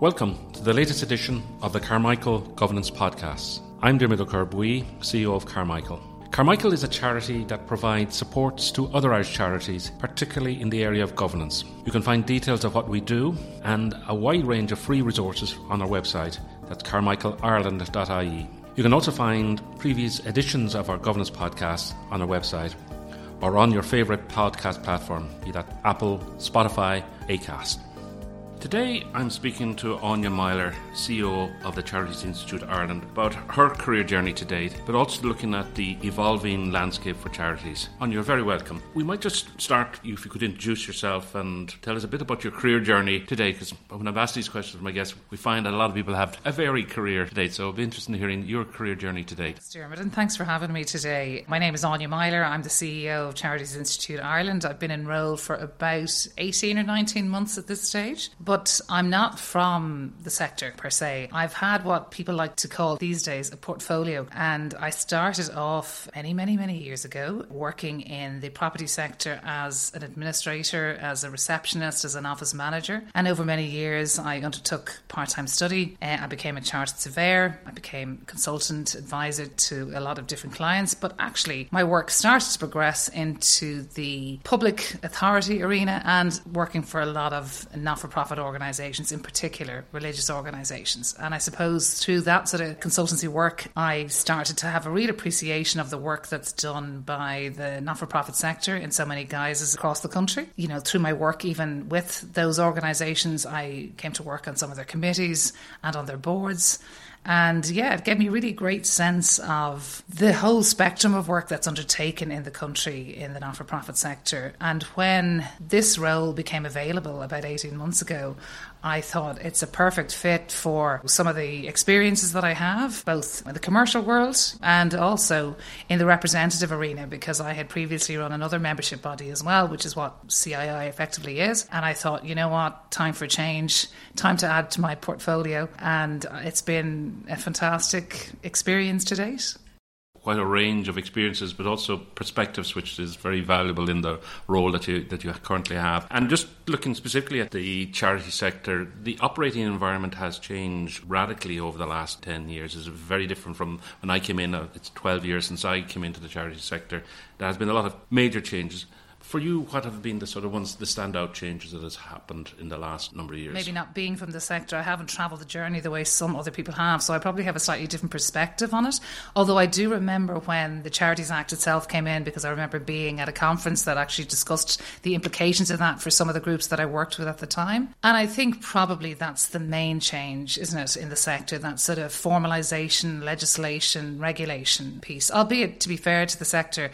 Welcome to the latest edition of the Carmichael Governance Podcast. I'm Diarmaid Ó Corrbuí, CEO of Carmichael. Carmichael is a charity that provides supports to other Irish charities, particularly in the area of governance. You can find details of what we do and a wide range of free resources on our website. That's carmichaelireland.ie. You can also find previous editions of our governance podcast on our website or on your favourite podcast platform, be that Apple, Spotify, Acast. Today, I'm speaking to Aine Myler, CEO of the Charities Institute Ireland, about her career journey to date, but also looking at the evolving landscape for charities. Aine, you're very welcome. We might just start, if you could introduce yourself and tell us a bit about your career journey today, because when I've asked these questions, my guests, we find that a lot of people have a varied career to date, so it'll be interesting in hearing your career journey today. Dermot, and thanks for having me today. My name is Aine Myler. I'm the CEO of Charities Institute Ireland. I've been enrolled for about 18 or 19 months at this stage. But I'm not from the sector per se. I've had what people like to call these days a portfolio. And I started off many, many, many years ago working in the property sector as an administrator, as a receptionist, as an office manager. And over many years, I undertook part time study. Uh, I became a chartered surveyor. I became consultant advisor to a lot of different clients. But actually, my work started to progress into the public authority arena and working for a lot of not for profit organizations organisations, in particular religious organisations. And I suppose through that sort of consultancy work, I started to have a real appreciation of the work that's done by the not for profit sector in so many guises across the country. You know, through my work, even with those organisations, I came to work on some of their committees and on their boards. And yeah, it gave me a really great sense of the whole spectrum of work that's undertaken in the country in the not for profit sector. And when this role became available about 18 months ago, I thought it's a perfect fit for some of the experiences that I have, both in the commercial world and also in the representative arena, because I had previously run another membership body as well, which is what CII effectively is. And I thought, you know what, time for change, time to add to my portfolio. And it's been a fantastic experience to date quite a range of experiences, but also perspectives, which is very valuable in the role that you that you currently have. And just looking specifically at the charity sector, the operating environment has changed radically over the last ten years. It's very different from when I came in. Uh, it's twelve years since I came into the charity sector. There has been a lot of major changes. For you, what have been the sort of ones, the standout changes that has happened in the last number of years? Maybe not being from the sector, I haven't travelled the journey the way some other people have, so I probably have a slightly different perspective on it. Although I do remember when the Charities Act itself came in, because I remember being at a conference that actually discussed the implications of that for some of the groups that I worked with at the time. And I think probably that's the main change, isn't it, in the sector, that sort of formalisation, legislation, regulation piece. Albeit, to be fair to the sector,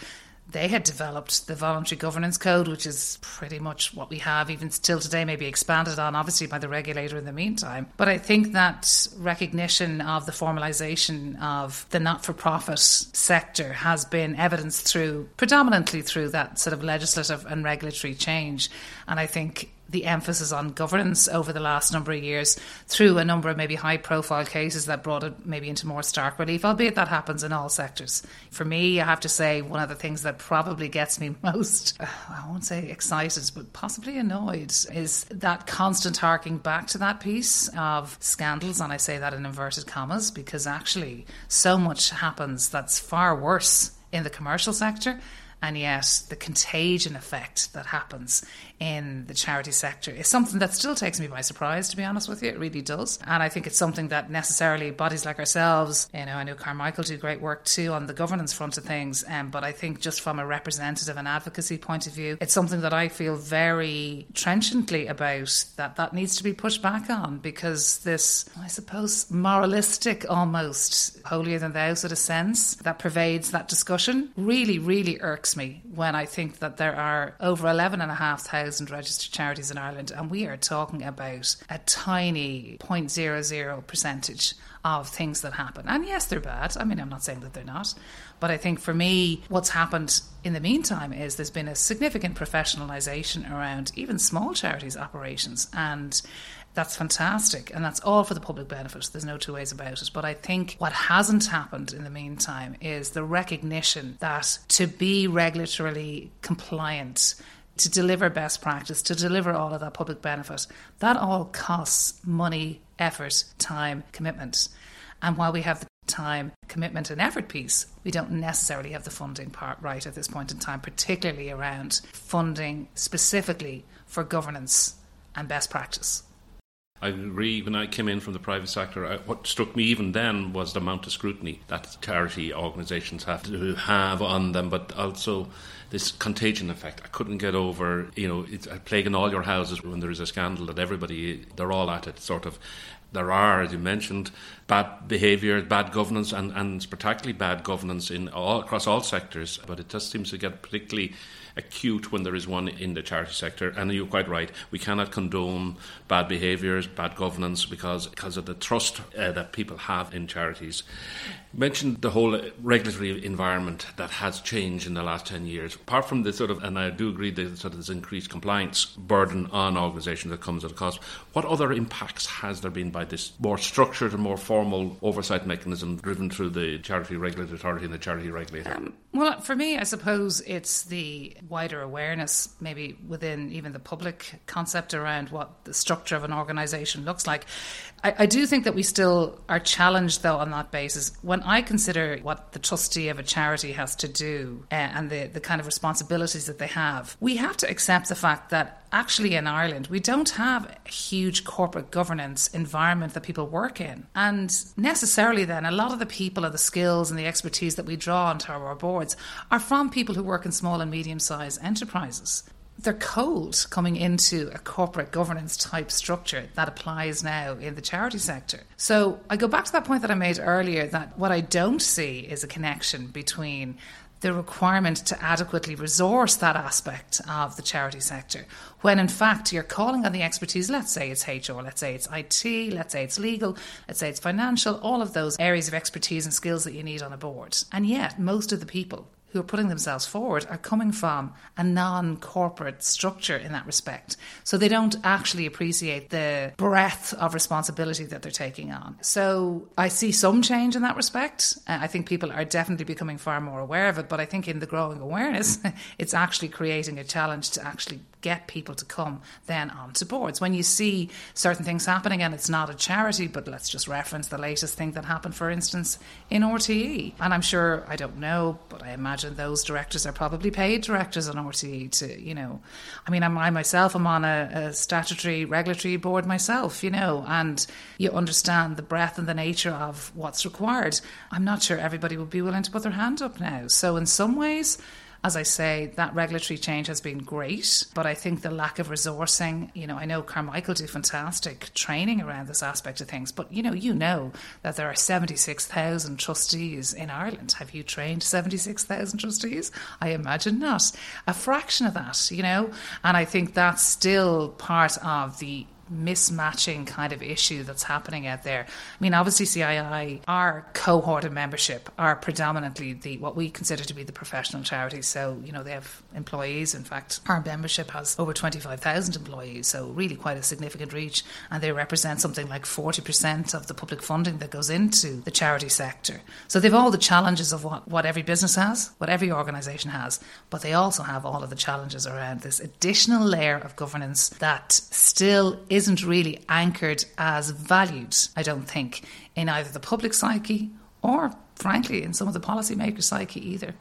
they had developed the voluntary governance code, which is pretty much what we have even still today, maybe expanded on, obviously, by the regulator in the meantime. But I think that recognition of the formalisation of the not for profit sector has been evidenced through predominantly through that sort of legislative and regulatory change. And I think the emphasis on governance over the last number of years through a number of maybe high profile cases that brought it maybe into more stark relief, albeit that happens in all sectors. For me, I have to say, one of the things that probably gets me most, I won't say excited, but possibly annoyed, is that constant harking back to that piece of scandals. And I say that in inverted commas because actually so much happens that's far worse in the commercial sector and yet the contagion effect that happens in the charity sector is something that still takes me by surprise, to be honest with you. It really does. And I think it's something that necessarily bodies like ourselves, you know, I know Carmichael do great work too on the governance front of things, um, but I think just from a representative and advocacy point of view, it's something that I feel very trenchantly about that that needs to be pushed back on because this, I suppose, moralistic almost holier than thou sort of sense that pervades that discussion really, really irks me when I think that there are over 11,500 registered charities in Ireland, and we are talking about a tiny 0.00 percentage of things that happen. And yes, they're bad. I mean, I'm not saying that they're not. But I think for me, what's happened in the meantime is there's been a significant professionalisation around even small charities' operations. And that's fantastic. And that's all for the public benefit. There's no two ways about it. But I think what hasn't happened in the meantime is the recognition that to be regulatorily compliant, to deliver best practice, to deliver all of that public benefit, that all costs money, effort, time, commitment. And while we have the time, commitment, and effort piece, we don't necessarily have the funding part right at this point in time, particularly around funding specifically for governance and best practice. I agree. When I came in from the private sector, I, what struck me even then was the amount of scrutiny that charity organisations have to have on them, but also this contagion effect. I couldn't get over, you know, it's a plague in all your houses when there is a scandal that everybody, they're all at it, sort of. There are, as you mentioned, bad behaviour, bad governance, and, and particularly bad governance in all across all sectors. But it just seems to get particularly acute when there is one in the charity sector. And you're quite right. We cannot condone bad behaviours, bad governance, because because of the trust uh, that people have in charities. Mentioned the whole regulatory environment that has changed in the last ten years. Apart from the sort of, and I do agree that sort of this increased compliance burden on organisations that comes at a cost. What other impacts has there been by this more structured and more formal oversight mechanism driven through the Charity Regulatory Authority and the Charity Regulator? Um, well, for me, I suppose it's the wider awareness, maybe within even the public concept around what the structure of an organisation looks like. I, I, do think that we still are challenged, though, on that basis. When I consider what the trustee of a charity has to do uh, and the, the kind of responsibilities that they have, we have to accept the fact that actually in Ireland, we don't have a huge corporate governance environment that people work in. And necessarily, then, a lot of the people and the skills and the expertise that we draw onto our boards are from people who work in small and medium sized enterprises they're cold coming into a corporate governance type structure that applies now in the charity sector. So I go back to that point that I made earlier that what I don't see is a connection between the requirement to adequately resource that aspect of the charity sector when in fact you're calling on the expertise let's say it's HR let's say it's IT let's say it's legal let's say it's financial all of those areas of expertise and skills that you need on a board and yet most of the people who are putting themselves forward are coming from a non corporate structure in that respect. So they don't actually appreciate the breadth of responsibility that they're taking on. So I see some change in that respect. Uh, I think people are definitely becoming far more aware of it, but I think in the growing awareness, it's actually creating a challenge to actually get people to come then onto boards. When you see certain things happening and it's not a charity, but let's just reference the latest thing that happened, for instance, in RTE. And I'm sure, I don't know, but I imagine those directors are probably paid directors on RTE to, you know, I mean, I'm, I myself am on a, a statutory regulatory board myself, you know, and you understand the breadth and the nature of what's required. I'm not sure everybody would be willing to put their hand up now. So in some ways, as I say, that regulatory change has been great, but I think the lack of resourcing, you know, I know Carmichael do fantastic training around this aspect of things, but you know, you know that there are 76,000 trustees in Ireland. Have you trained 76,000 trustees? I imagine not. A fraction of that, you know, and I think that's still part of the mismatching kind of issue that's happening out there. I mean, obviously, CII, our cohort of membership are predominantly the what we consider to be the professional charities. So, you know, they have employees. In fact, our membership has over 25,000 employees, so really quite a significant reach. And they represent something like 40% of the public funding that goes into the charity sector. So they've all the challenges of what, what every business has, what every organisation has, but they also have all of the challenges around this additional layer of governance that still isn't really anchored as valued, I don't think, in either the public psyche or, frankly, in some of the policymakers' psyche either.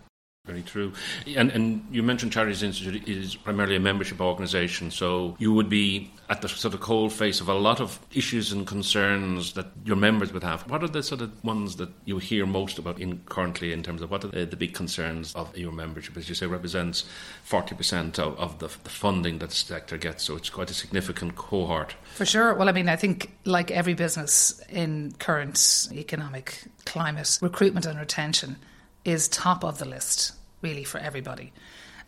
Very true. And, and you mentioned Charities Institute is primarily a membership organisation, so you would be at the sort of cold face of a lot of issues and concerns that your members would have. What are the sort of ones that you hear most about in currently in terms of what are the, the big concerns of your membership? As you say, represents 40% of, of the, the funding that the sector gets, so it's quite a significant cohort. For sure. Well, I mean, I think like every business in current economic climate, recruitment and retention is top of the list, really, for everybody.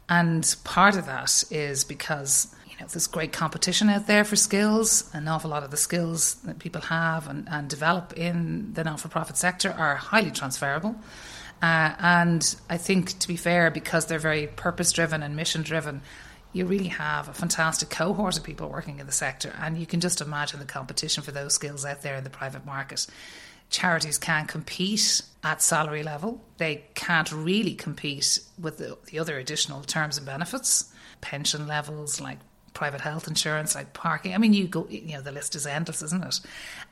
And part of that is because you know there's great competition out there for skills. An awful lot of the skills that people have and, and develop in the not-for-profit sector are highly transferable. Uh, and I think, to be fair, because they're very purpose-driven and mission-driven, you really have a fantastic cohort of people working in the sector, and you can just imagine the competition for those skills out there in the private market charities can't compete at salary level. They can't really compete with the, the, other additional terms and benefits pension levels, like private health insurance, like parking. I mean, you go, you know, the list is endless, isn't it?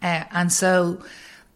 Uh, and so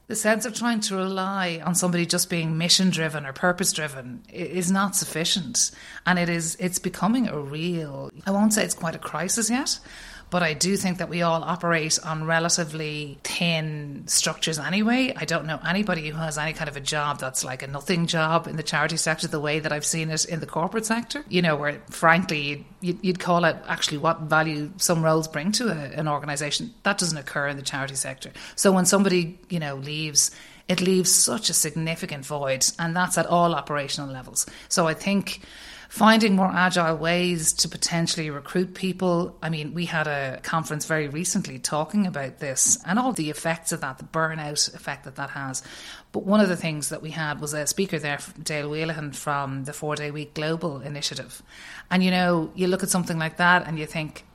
the sense of trying to rely on somebody just being mission driven or purpose driven is not sufficient and it is it's becoming a real i won't say it's quite a crisis yet but I do think that we all operate on relatively thin structures anyway. I don't know anybody who has any kind of a job that's like a nothing job in the charity sector the way that I've seen it in the corporate sector, you know, where frankly you'd, call it actually what value some roles bring to a, an organisation. That doesn't occur in the charity sector. So when somebody, you know, leaves, it leaves such a significant void, and that's at all operational levels. So I think finding more agile ways to potentially recruit people. I mean, we had a conference very recently talking about this and all the effects of that, the burnout effect that that has. But one of the things that we had was a speaker there, Dale Whelehan from the Four Day Week Global Initiative. And you know, you look at something like that and you think,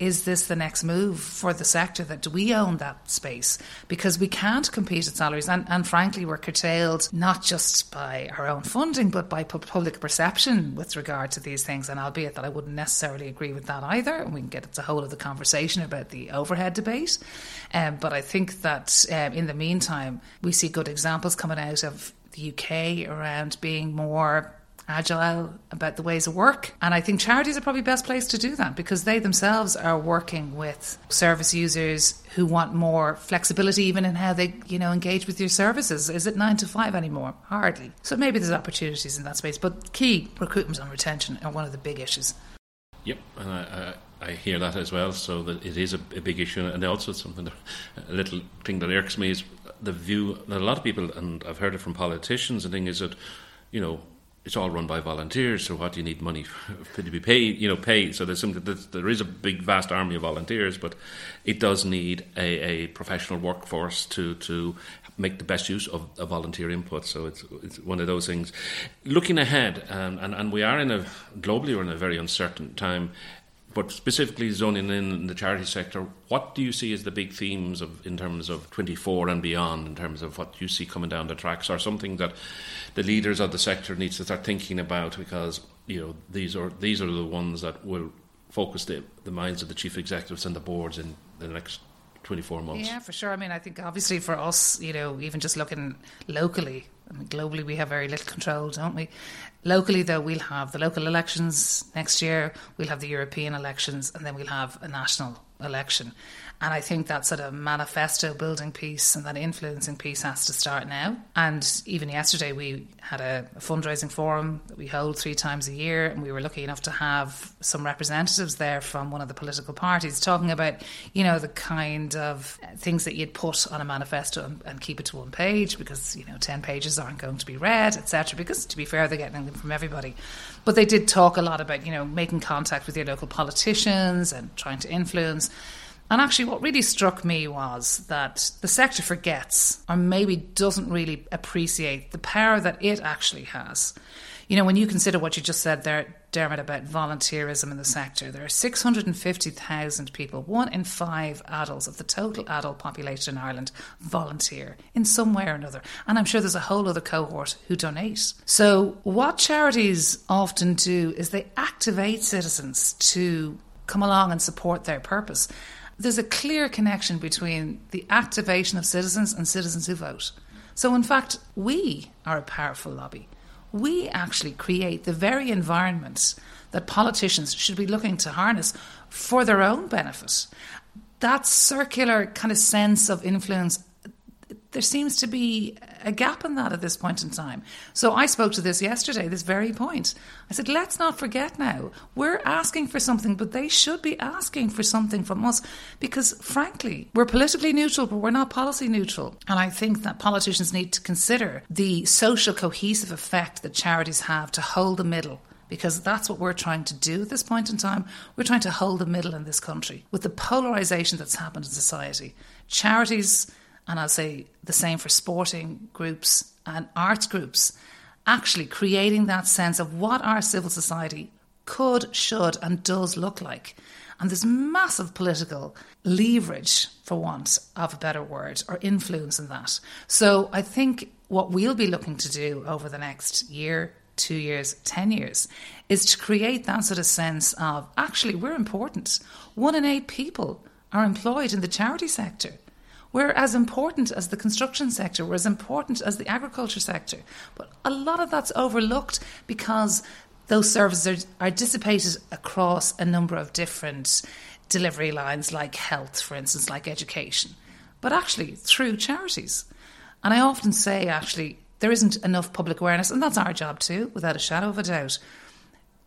is this the next move for the sector that do we own that space? Because we can't compete at salaries. And, and frankly we're curtailed not just by our own funding but by public perception with regard to these things. And albeit that I wouldn't necessarily agree with that either and we can get into the whole of the conversation about the overhead debate. Um, but I think that um, in the meantime we see good examples coming out of the UK around being more agile about the ways of work. And I think charities are probably best placed to do that because they themselves are working with service users who want more flexibility even in how they, you know, engage with your services. Is it nine to five anymore? Hardly. So maybe there's opportunities in that space. But key recruitment and retention are one of the big issues. Yep, and I, I, I hear that as well. So that it is a, a big issue, and also something that a little thing that irks me is the view that a lot of people, and I've heard it from politicians, and thing is that you know it's all run by volunteers. So what do you need money for, to be paid? You know, paid. So there's some, there is a big, vast army of volunteers, but it does need a, a professional workforce to to make the best use of, of volunteer input. So it's it's one of those things. Looking ahead, um, and and we are in a globally we're in a very uncertain time but specifically zoning in the charity sector, what do you see as the big themes of in terms of 24 and beyond, in terms of what you see coming down the tracks, or something that the leaders of the sector needs to start thinking about because you know these are these are the ones that will focus the, the minds of the chief executives and the boards in the next 24 months. Yeah, for sure. I mean, I think obviously for us, you know, even just looking locally, I mean, globally we have very little control, don't we? Locally, though, we'll have the local elections next year, we'll have the European elections, and then we'll have a national election. And I think that sort of manifesto building piece and that influencing piece has to start now. And even yesterday, we had a, fundraising forum that we hold three times a year, and we were lucky enough to have some representatives there from one of the political parties talking about, you know, the kind of things that you'd put on a manifesto and, and keep it to one page because, you know, 10 pages aren't going to be read, etc. Because to be fair, they're getting them from everybody. But they did talk a lot about, you know, making contact with your local politicians and trying to influence. And actually, what really struck me was that the sector forgets, or maybe doesn't really appreciate, the power that it actually has. You know, when you consider what you just said there, Dermot, about volunteerism in the sector, there are 650,000 people, one in five adults of the total adult population in Ireland, volunteer in some way or another. And I'm sure there's a whole other cohort who donate. So, what charities often do is they activate citizens to come along and support their purpose there's a clear connection between the activation of citizens and citizens who vote. So, in fact, we are a powerful lobby. We actually create the very environment that politicians should be looking to harness for their own benefit. That circular kind of sense of influence there seems to be a gap in that at this point in time. So I spoke to this yesterday, this very point. I said, let's not forget now, we're asking for something, but they should be asking for something from us because, frankly, we're politically neutral, but we're not policy neutral. And I think that politicians need to consider the social cohesive effect that charities have to hold the middle because that's what we're trying to do at this point in time. We're trying to hold the middle in this country with the polarisation that's happened in society. Charities and I'll say the same for sporting groups and arts groups, actually creating that sense of what our civil society could, should, and does look like. And there's massive political leverage, for want of a better word, or influence in that. So I think what we'll be looking to do over the next year, two years, 10 years, is to create that sort of sense of actually, we're important. One in eight people are employed in the charity sector. We're as important as the construction sector, we're as important as the agriculture sector. But a lot of that's overlooked because those services are, are dissipated across a number of different delivery lines, like health, for instance, like education, but actually through charities. And I often say, actually, there isn't enough public awareness, and that's our job too, without a shadow of a doubt,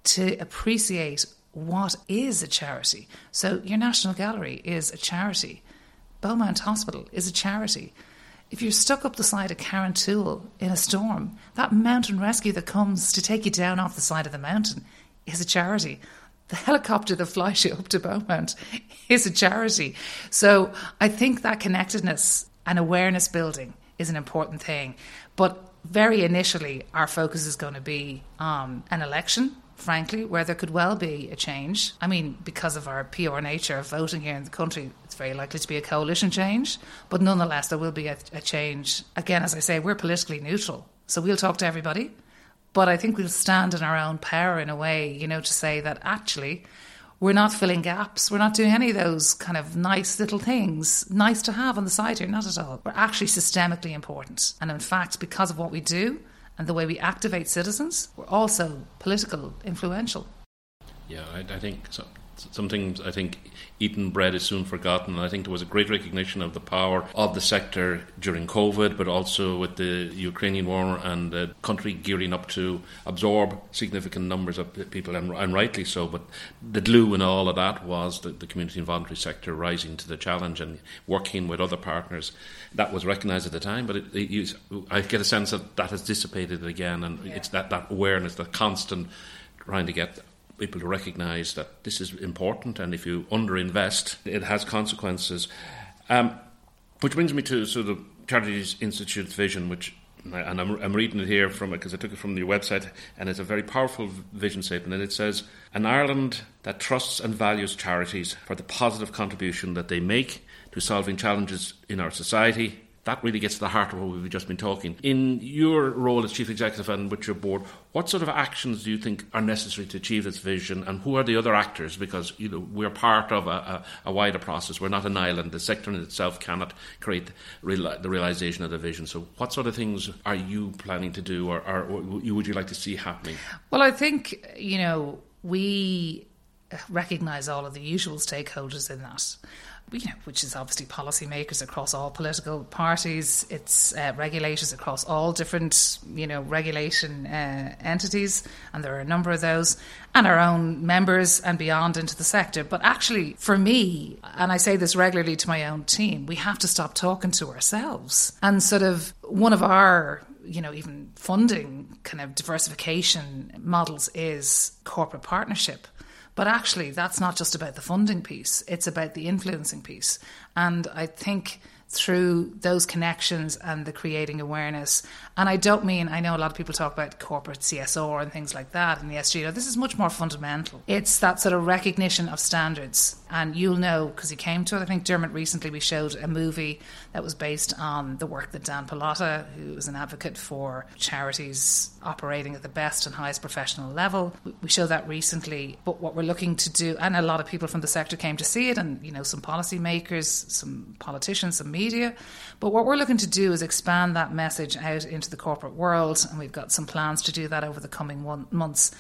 to appreciate what is a charity. So, your National Gallery is a charity, Beaumont Hospital is a charity. If you're stuck up the side of Carrauntoohil in a storm, that mountain rescue that comes to take you down off the side of the mountain is a charity. The helicopter that flies you up to Beaumont is a charity. So I think that connectedness and awareness building is an important thing. But very initially, our focus is going to be on an election frankly, where there could well be a change. I mean, because of our pure nature of voting here in the country, it's very likely to be a coalition change. But nonetheless, there will be a, a change. Again, as I say, we're politically neutral. So we'll talk to everybody. But I think we'll stand in our own power in a way, you know, to say that actually we're not filling gaps. We're not doing any of those kind of nice little things, nice to have on the side here, not at all. We're actually systemically important. And in fact, because of what we do, and the way we activate citizens, we're also political influential. Yeah, I, I think so. Some things I think eaten bread is soon forgotten. I think there was a great recognition of the power of the sector during COVID, but also with the Ukrainian war and the country gearing up to absorb significant numbers of people, and, and rightly so. But the glue in all of that was the, the community and voluntary sector rising to the challenge and working with other partners. That was recognised at the time, but it, it, I get a sense that that has dissipated again, and yeah. it's that, that awareness, that constant trying to get people to recognise that this is important, and if you underinvest, it has consequences. Um, which brings me to sort of Charities Institute's vision, which and I'm, I'm reading it here from it because I took it from your website, and it's a very powerful vision statement. And it says, "An Ireland that trusts and values charities for the positive contribution that they make to solving challenges in our society, that really gets to the heart of what we've just been talking. In your role as chief executive and with your board, what sort of actions do you think are necessary to achieve this vision, and who are the other actors? Because you know we're part of a, a, a wider process. We're not an island. The sector in itself cannot create the realization of the vision. So, what sort of things are you planning to do, or, or, or would you like to see happening? Well, I think you know we recognise all of the usual stakeholders in that you know, which is obviously policymakers across all political parties. It's uh, regulators across all different, you know, regulation uh, entities, and there are a number of those, and our own members and beyond into the sector. But actually, for me, and I say this regularly to my own team, we have to stop talking to ourselves. And sort of one of our you know, even funding kind of diversification models is corporate partnership. But actually, that's not just about the funding piece, it's about the influencing piece. And I think through those connections and the creating awareness. And I don't mean, I know a lot of people talk about corporate CSR and things like that in the SGO. This is much more fundamental. It's that sort of recognition of standards. And you'll know because you came to it. I think Dermot recently we showed a movie that was based on the work that Dan Pallotta, who is an advocate for charities operating at the best and highest professional level. We showed that recently. But what we're looking to do, and a lot of people from the sector came to see it, and you know, some policymakers, some politicians, some media media. But what we're looking to do is expand that message out into the corporate world, and we've got some plans to do that over the coming one, months.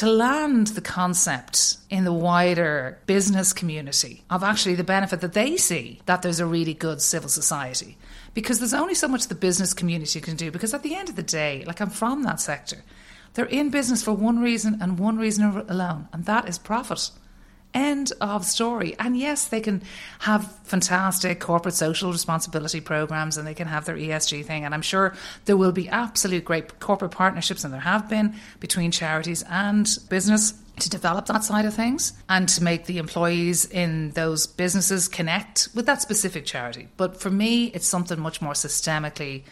To land the concept in the wider business community of actually the benefit that they see that there's a really good civil society. Because there's only so much the business community can do. Because at the end of the day, like I'm from that sector, they're in business for one reason and one reason alone, and that is profit. End of story. And yes, they can have fantastic corporate social responsibility programs and they can have their ESG thing. And I'm sure there will be absolute great corporate partnerships, and there have been between charities and business to develop that side of things and to make the employees in those businesses connect with that specific charity. But for me, it's something much more systemically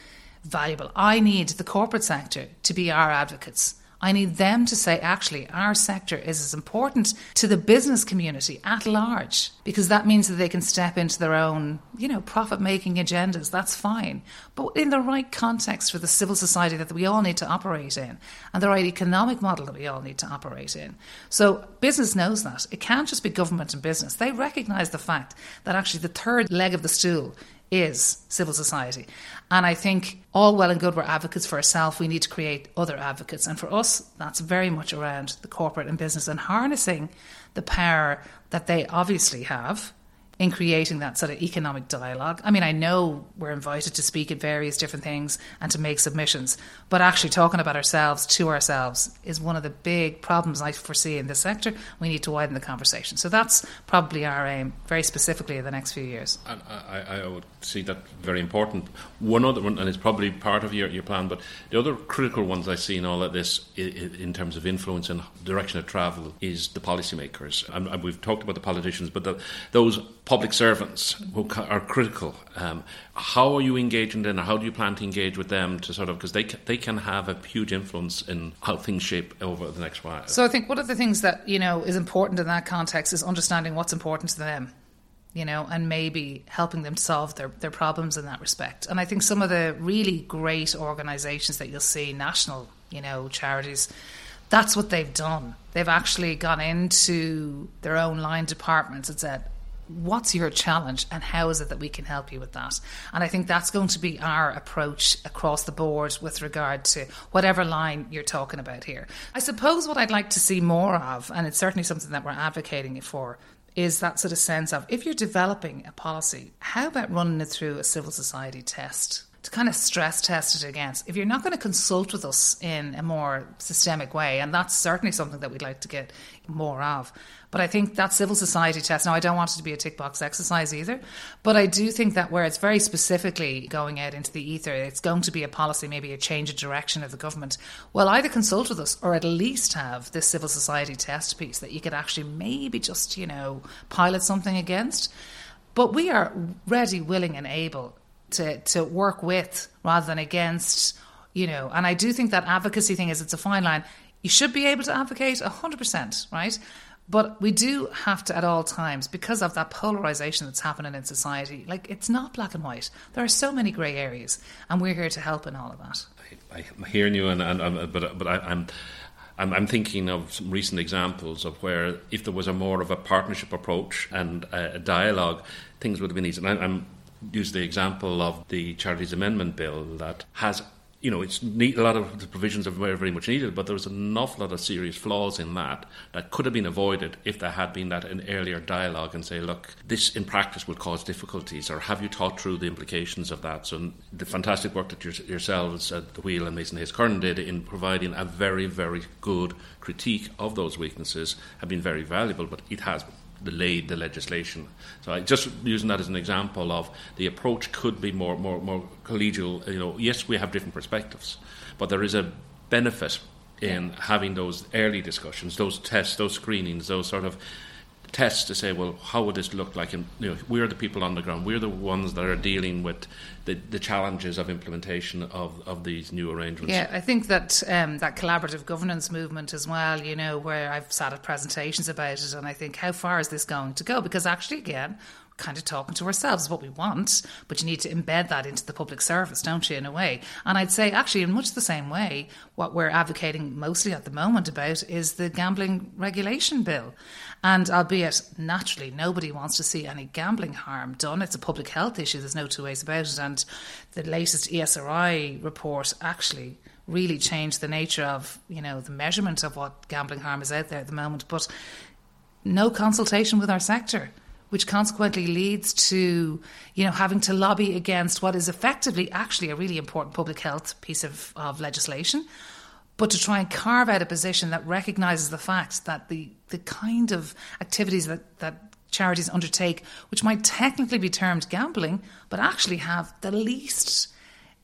valuable. I need the corporate sector to be our advocates I need them to say, actually, our sector is as important to the business community at large because that means that they can step into their own, you know, profit making agendas. That's fine. But in the right context for the civil society that we all need to operate in and the right economic model that we all need to operate in. So business knows that. It can't just be government and business. They recognize the fact that actually the third leg of the stool is civil society. And I think all well and good, we're advocates for ourselves. We need to create other advocates. And for us, that's very much around the corporate and business and harnessing the power that they obviously have in creating that sort of economic dialogue. I mean, I know we're invited to speak at various different things and to make submissions, but actually talking about ourselves to ourselves is one of the big problems I foresee in this sector. We need to widen the conversation. So that's probably our aim, very specifically in the next few years. And I, I would see that very important. One other one, and it's probably part of your, your plan, but the other critical ones I see in all of this in terms of influence and direction of travel is the policymakers. And we've talked about the politicians, but the, those public servants who are critical. Um, how are you engaging them? How do you plan to engage with them to sort of because they they can have a huge influence in how things shape over the next while. So I think one of the things that you know is important in that context is understanding what's important to them. You know, and maybe helping them solve their, their problems in that respect. And I think some of the really great organisations that you'll see, national, you know, charities, that's what they've done. They've actually gone into their own line departments and said, what's your challenge and how is it that we can help you with that? And I think that's going to be our approach across the board with regard to whatever line you're talking about here. I suppose what I'd like to see more of, and it's certainly something that we're advocating for, is that sort of sense of if you're developing a policy, how about running it through a civil society test? To kind of stress test it against. If you're not going to consult with us in a more systemic way, and that's certainly something that we'd like to get more of. But I think that civil society test, now I don't want it to be a tick box exercise either, but I do think that where it's very specifically going out into the ether, it's going to be a policy, maybe a change of direction of the government. Well, either consult with us or at least have this civil society test piece that you could actually maybe just, you know, pilot something against. But we are ready, willing, and able to to work with rather than against you know. And i do think that advocacy thing is it's a fine line. You should be able to advocate 100% right? But we do have to at all times because of that polarization that's happening in society like it's not black and white. There are so many gray areas and we're here to help in all of that. I, am hearing you and, and, and but but I, I'm I'm, thinking of some recent examples of where, if there was a more of a partnership approach and a, dialogue, things would have been easier. I'm use the example of the Charities Amendment Bill that has you know, it's neat, a lot of the provisions are very, very much needed, but there was an awful lot of serious flaws in that that could have been avoided if there had been that an earlier dialogue and say, look, this in practice would cause difficulties, or have you thought through the implications of that? So the fantastic work that yourselves at the Wheel and Mason Hayes Curran did in providing a very, very good critique of those weaknesses have been very valuable, but it has delayed the legislation. So I just using that as an example of the approach could be more more more collegial. You know, yes, we have different perspectives, but there is a benefit in having those early discussions, those tests, those screenings, those sort of tests to say, well, how would this look like? And you know, we're the people on the ground. We're the ones that are dealing with the, the challenges of implementation of, of these new arrangements. Yeah, I think that um, that collaborative governance movement as well. You know, where I've sat at presentations about it, and I think how far is this going to go? Because actually, again, kind of talking to ourselves what we want, but you need to embed that into the public service, don't you, in a way? And I'd say, actually, in much the same way, what we're advocating mostly at the moment about is the gambling regulation bill. And albeit naturally, nobody wants to see any gambling harm done. It's a public health issue, there's no two ways about it. And the latest ESRI report actually really changed the nature of, you know, the measurement of what gambling harm is out there at the moment. But no consultation with our sector which consequently leads to you know having to lobby against what is effectively actually a really important public health piece of, of legislation but to try and carve out a position that recognizes the fact that the the kind of activities that, that charities undertake which might technically be termed gambling but actually have the least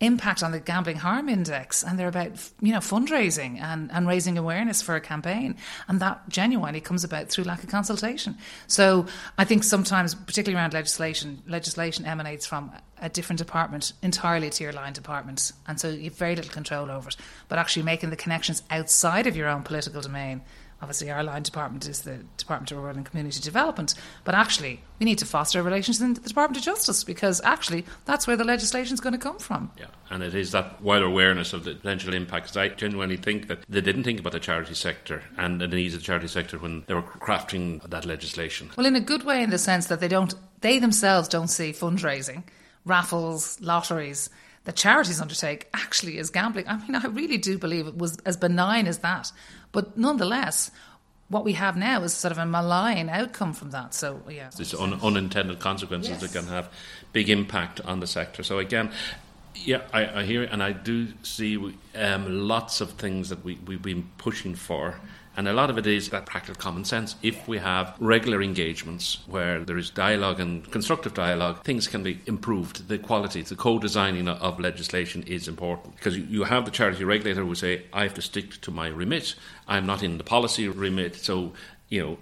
impact on the gambling harm index. And they're about you know fundraising and, and raising awareness for a campaign. And that genuinely comes about through lack of consultation. So i think sometimes particularly around legislation legislation emanates from a different department entirely to your line department. And so you have very little control over it. But actually making the connections outside of your own political domain obviously our line department is the Department of Rural and Community Development, but actually we need to foster relations in the Department of Justice because actually that's where the legislation is going to come from. Yeah, and it is that wider awareness of the potential impacts. I genuinely think that they didn't think about the charity sector and the needs of the charity sector when they were crafting that legislation. Well, in a good way, in the sense that they don't, they themselves don't see fundraising, raffles, lotteries that charities undertake actually is gambling. I mean, I really do believe it was as benign as that. But nonetheless, what we have now is sort of a malign outcome from that. So, yeah. There's un- unintended consequences yes. that can have big impact on the sector. So, again, yeah, I, I hear it, and I do see um, lots of things that we, we've been pushing for. And a lot of it is that practical common sense. If we have regular engagements where there is dialogue and constructive dialogue, things can be improved. The quality, the co designing of legislation is important because you have the charity regulator who say, I have to stick to my remit. I'm not in the policy remit. So, you know,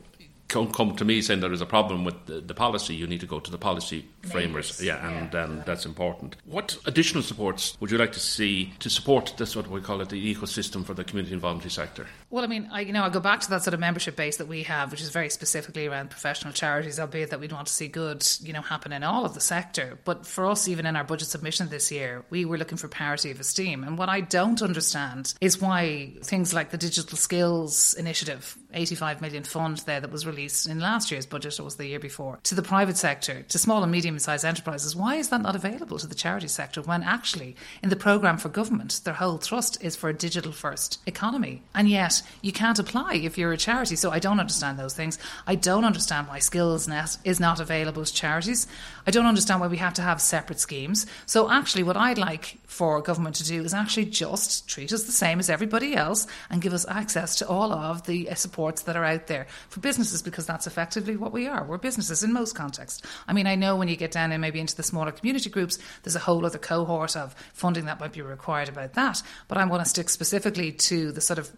don't come to me saying there is a problem with the, the policy. You need to go to the policy framers. Yeah, and, yeah. and um, that's important. What additional supports would you like to see to support this, what we call it, the ecosystem for the community and voluntary sector? Well, I mean, I, you know, I go back to that sort of membership base that we have, which is very specifically around professional charities, albeit that we'd want to see good, you know, happen in all of the sector. But for us, even in our budget submission this year, we were looking for parity of esteem. And what I don't understand is why things like the Digital Skills Initiative, 85 million fund there that was released in last year's budget, or was the year before, to the private sector, to small and medium sized enterprises, why is that not available to the charity sector when actually in the programme for government, their whole thrust is for a digital first economy? And yet you can't apply if you're a charity. So I don't understand those things. I don't understand why SkillsNet is not available to charities. I don't understand why we have to have separate schemes. So actually, what I'd like for government to do is actually just treat us the same as everybody else and give us access to all of the uh, supports that are out there for businesses because that's effectively what we are. We're businesses in most contexts. I mean, I know when you get down and maybe into the smaller community groups, there's a whole other cohort of funding that might be required about that. But I want to stick specifically to the sort of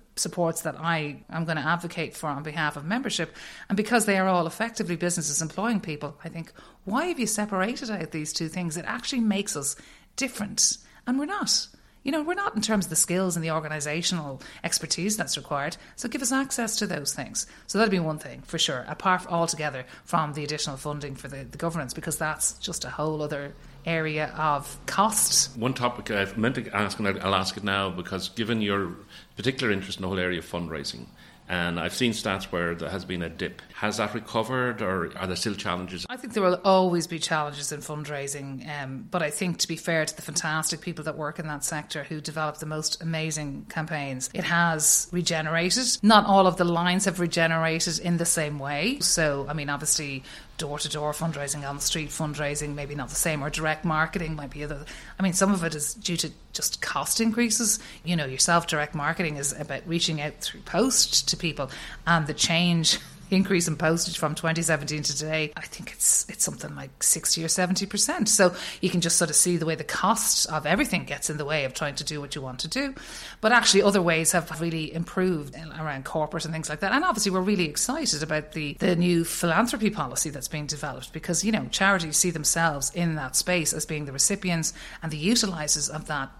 supports that I am going to advocate for on behalf of membership. And because they are all effectively businesses employing people, I think, why have you separated out these two things? It actually makes us different. And we're not. You know, we're not in terms of the skills and the organisational expertise that's required. So give us access to those things. So that'd be one thing for sure, apart altogether from the additional funding for the, the governance, because that's just a whole other area of cost. One topic I've meant to ask, and I'll ask it now, because given your particular interest in the whole area of fundraising, and I've seen stats where there has been a dip. Has that recovered, or are there still challenges? I think there will always be challenges in fundraising, um, but I think to be fair to the fantastic people that work in that sector who develop the most amazing campaigns, it has regenerated. Not all of the lines have regenerated in the same way. So, I mean, obviously, door to door fundraising on the street fundraising, maybe not the same, or direct marketing might be other. I mean, some of it is due to just cost increases. You know, yourself direct marketing is about reaching out through post to people, and the change increase in postage from 2017 to today, I think it's it's something like 60 or 70 percent. So you can just sort of see the way the cost of everything gets in the way of trying to do what you want to do. But actually, other ways have really improved around corporate and things like that. And obviously, we're really excited about the the new philanthropy policy that's being developed because you know charities see themselves in that space as being the recipients and the utilisers of that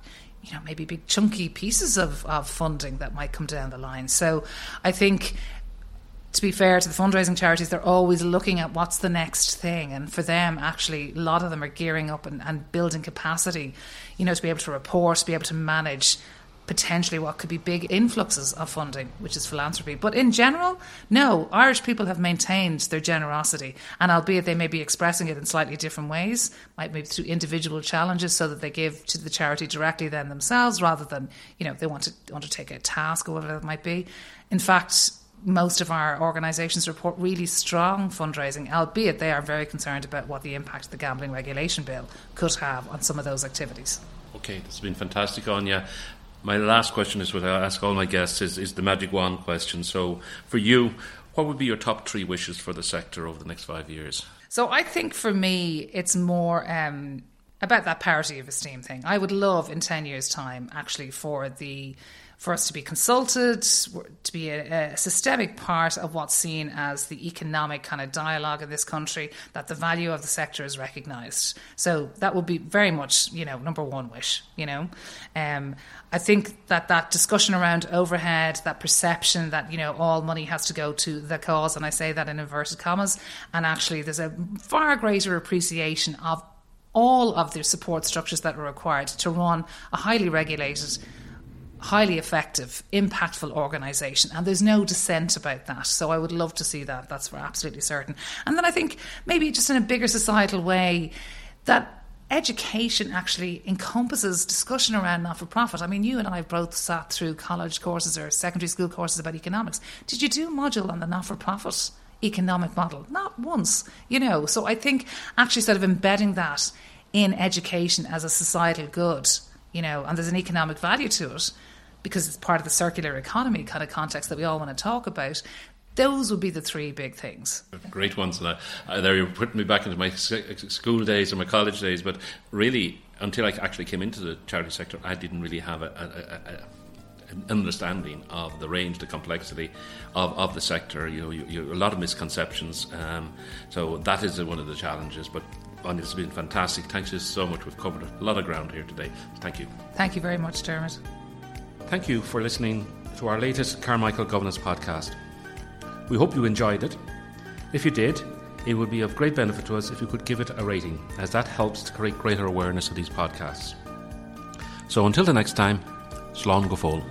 you know, maybe big chunky pieces of, of funding that might come down the line. So I think to be fair to the fundraising charities, they're always looking at what's the next thing. And for them, actually, a lot of them are gearing up and, and building capacity, you know, to be able to report, to be able to manage potentially what could be big influxes of funding, which is philanthropy. But in general, no, Irish people have maintained their generosity, and albeit they may be expressing it in slightly different ways, might maybe through individual challenges, so that they give to the charity directly then themselves, rather than you know they want to undertake a task or whatever it might be. In fact, most of our organisations report really strong fundraising, albeit they are very concerned about what the impact of the gambling regulation bill could have on some of those activities. Okay, this has been fantastic, Aine. My last question is what I ask all my guests is, is the magic wand question. So, for you, what would be your top three wishes for the sector over the next five years? So, I think for me, it's more um, about that parity of esteem thing. I would love in 10 years' time actually for the for us to be consulted, to be a, a, systemic part of what's seen as the economic kind of dialogue in this country, that the value of the sector is recognised. So that would be very much, you know, number one wish, you know. Um, I think that that discussion around overhead, that perception that, you know, all money has to go to the cause, and I say that in inverted commas, and actually there's a far greater appreciation of all of the support structures that are required to run a highly regulated highly effective, impactful organisation, and there's no dissent about that. So I would love to see that. That's for absolutely certain. And then I think maybe just in a bigger societal way that education actually encompasses discussion around not for profit. I mean, you and I have both sat through college courses or secondary school courses about economics. Did you do a module on the not for profit economic model? Not once, you know. So I think actually sort of embedding that in education as a societal good, you know, and there's an economic value to it because it's part of the circular economy kind of context that we all want to talk about. Those would be the three big things. Great ones. And I, there you're putting me back into my school days or my college days, but really, until I actually came into the charity sector, I didn't really have a, a, a an understanding of the range, the complexity of, of the sector. You know, you, you, a lot of misconceptions. Um, so that is one of the challenges. But and it's been fantastic. Thanks you so much. We've covered a lot of ground here today. Thank you. Thank you very much, Diarmaid. Thank you for listening to our latest Carmichael Governance podcast. We hope you enjoyed it. If you did, it would be of great benefit to us if you could give it a rating, as that helps to create greater awareness of these podcasts. So until the next time, Slán go fóill.